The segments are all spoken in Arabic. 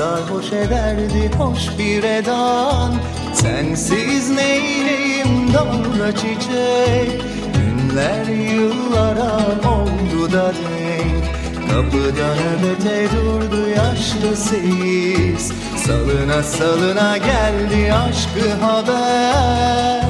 sarhoş ederdi hoş bir edan. Sensiz neyleyim dalga çiçek? Günler yıllara oldu da denk Kapıda nöbete durdu yaşlı seyis. Salına salına geldi aşkı haber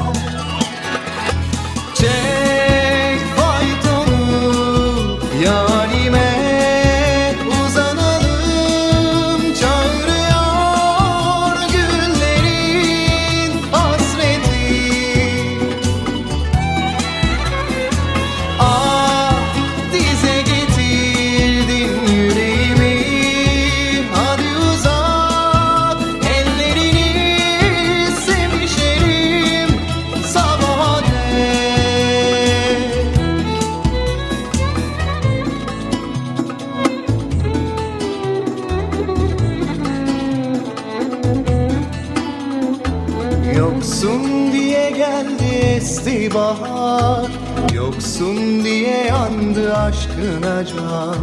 can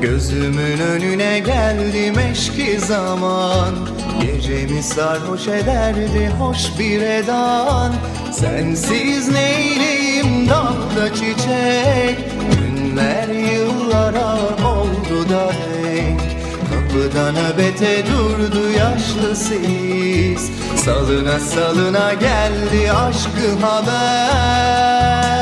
Gözümün önüne geldi meşki zaman. Gecemi sarhoş ederdi hoş bir edan. Sensiz neyleyim dalda çiçek Günler yıllara oldu da denk Kapıda nöbete durdu yaşlı sis Salına salına geldi aşkı haber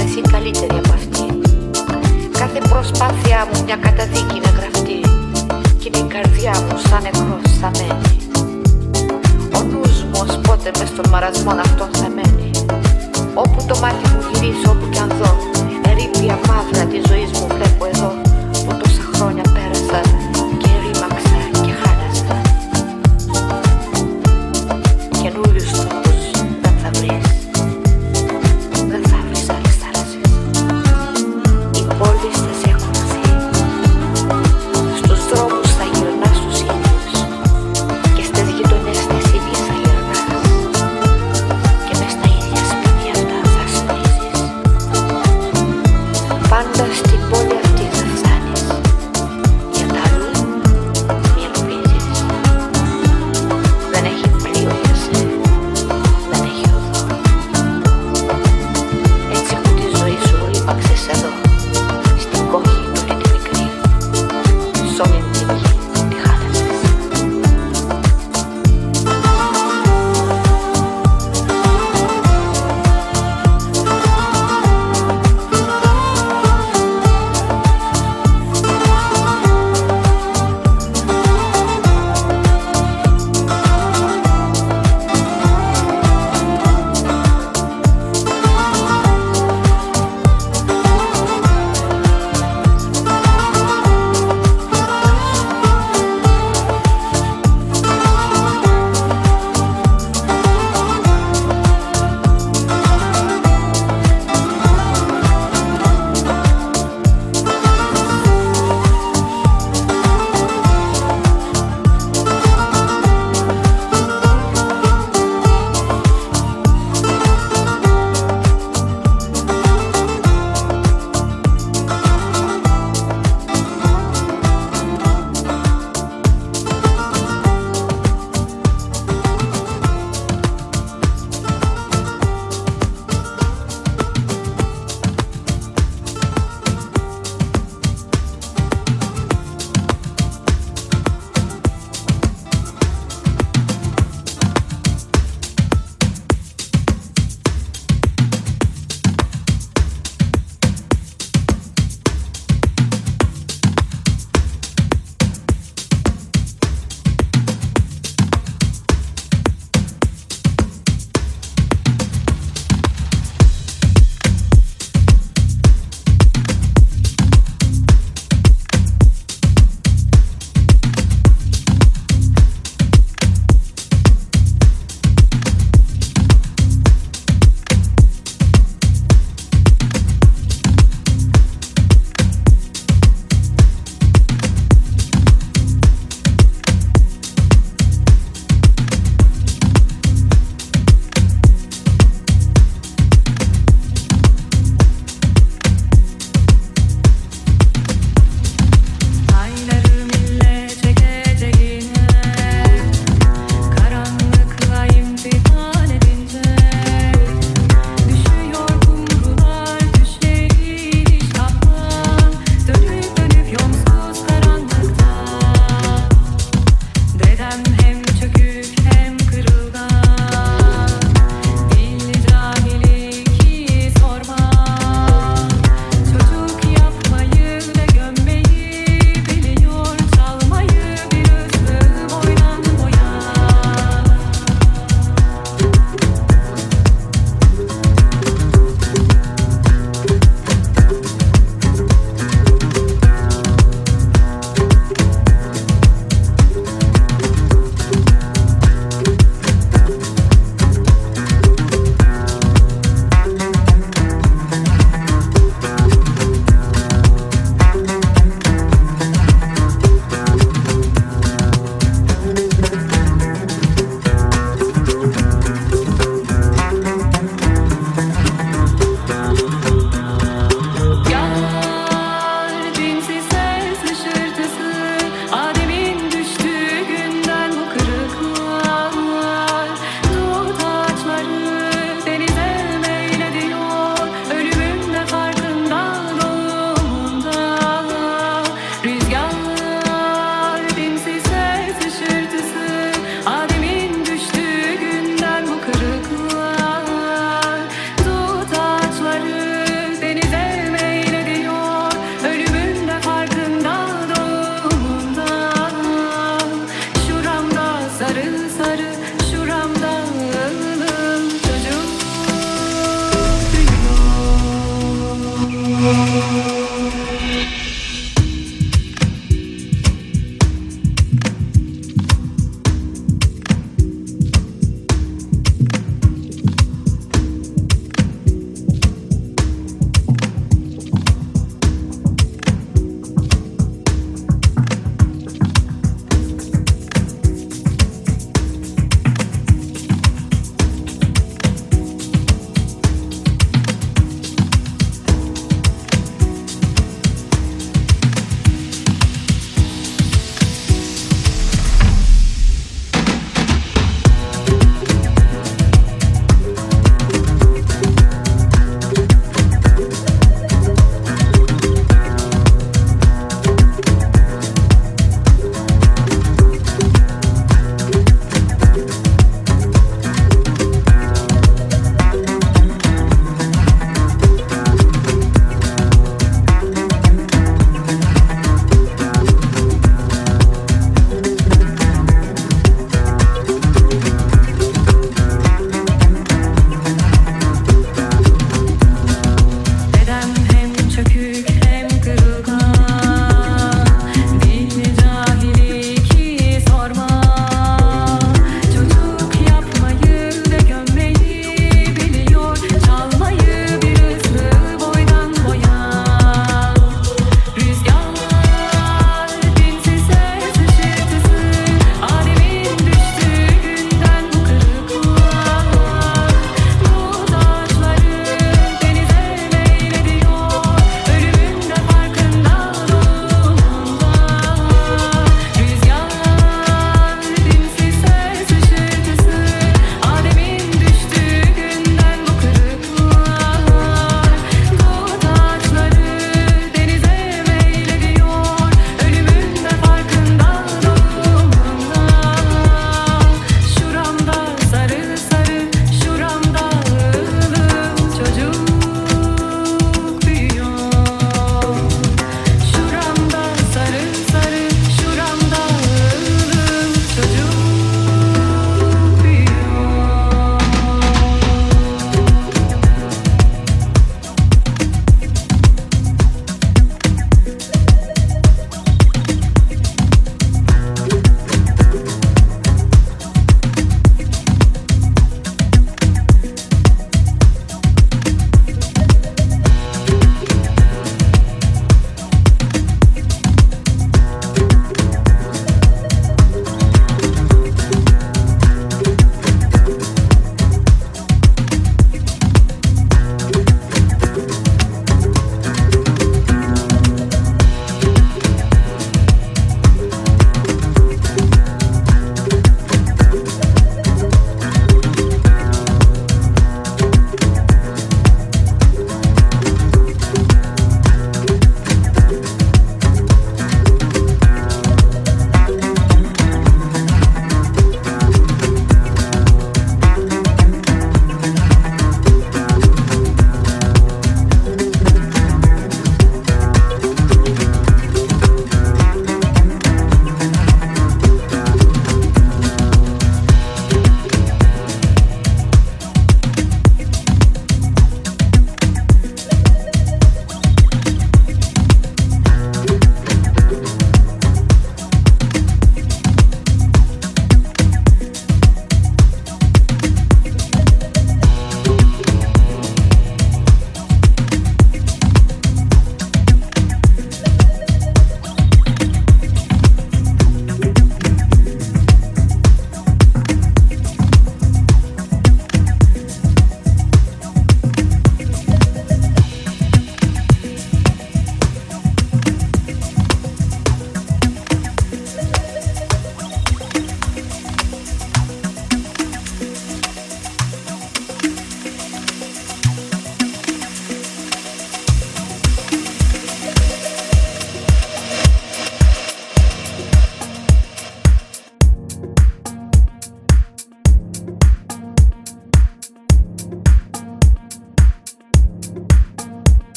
άλλη θα βρεθεί καλύτερη από αυτή. Κάθε προσπάθειά μου μια καταδίκη είναι γραφτή Κι η καρδιά μου σαν νεκρός θα μένει. Ο νους μου ως πότε μες στον μαρασμό αυτόν θα μένει. Όπου το μάτι μου γυρίσει όπου κι αν δω Ερήπια μαύρα της ζωής μου βλέπω εδώ Που τόσα χρόνια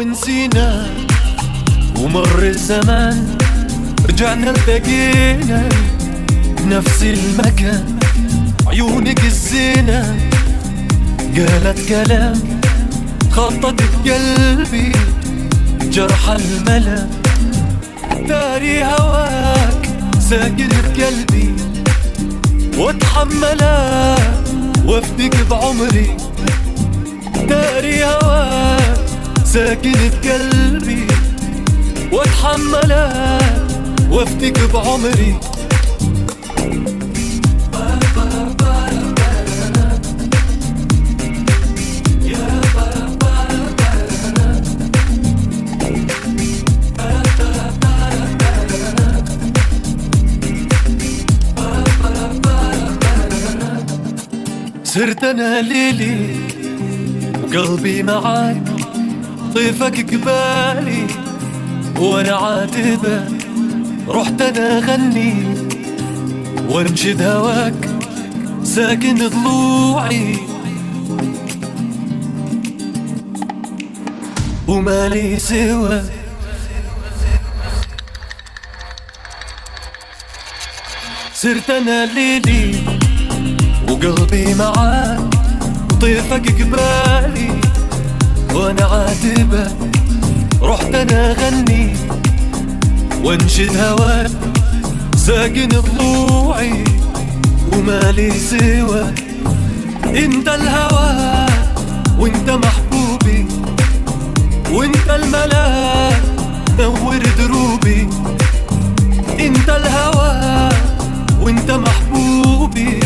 ونسينا. ومر الزمان رجعنا التقينا بنفس المكان عيونك الزينة قالت كلام خطت بقلبي جرح الملا داري هواك ساكن بقلبي واتحملا وافدك بعمري. داري هواك ساكن بقلبي واتحملا وافدك بعمري. صرت أنا ليلي وقلبي معاك. طيفك قبالي وأنا عاتبك رحت أنا أغني وأنشد هواك ساكن ضلوعي ومالي سوى. صرت أنا ليلي وقلبي معاك. طيفك قبالي وأنا عاتبك رحت أنا أغني وانشد هواك ساكن ضلوعي ومالي سوى. انت الهوى وانت محبوبي وانت الملاك نور دروبي. انت الهوى وانت محبوبي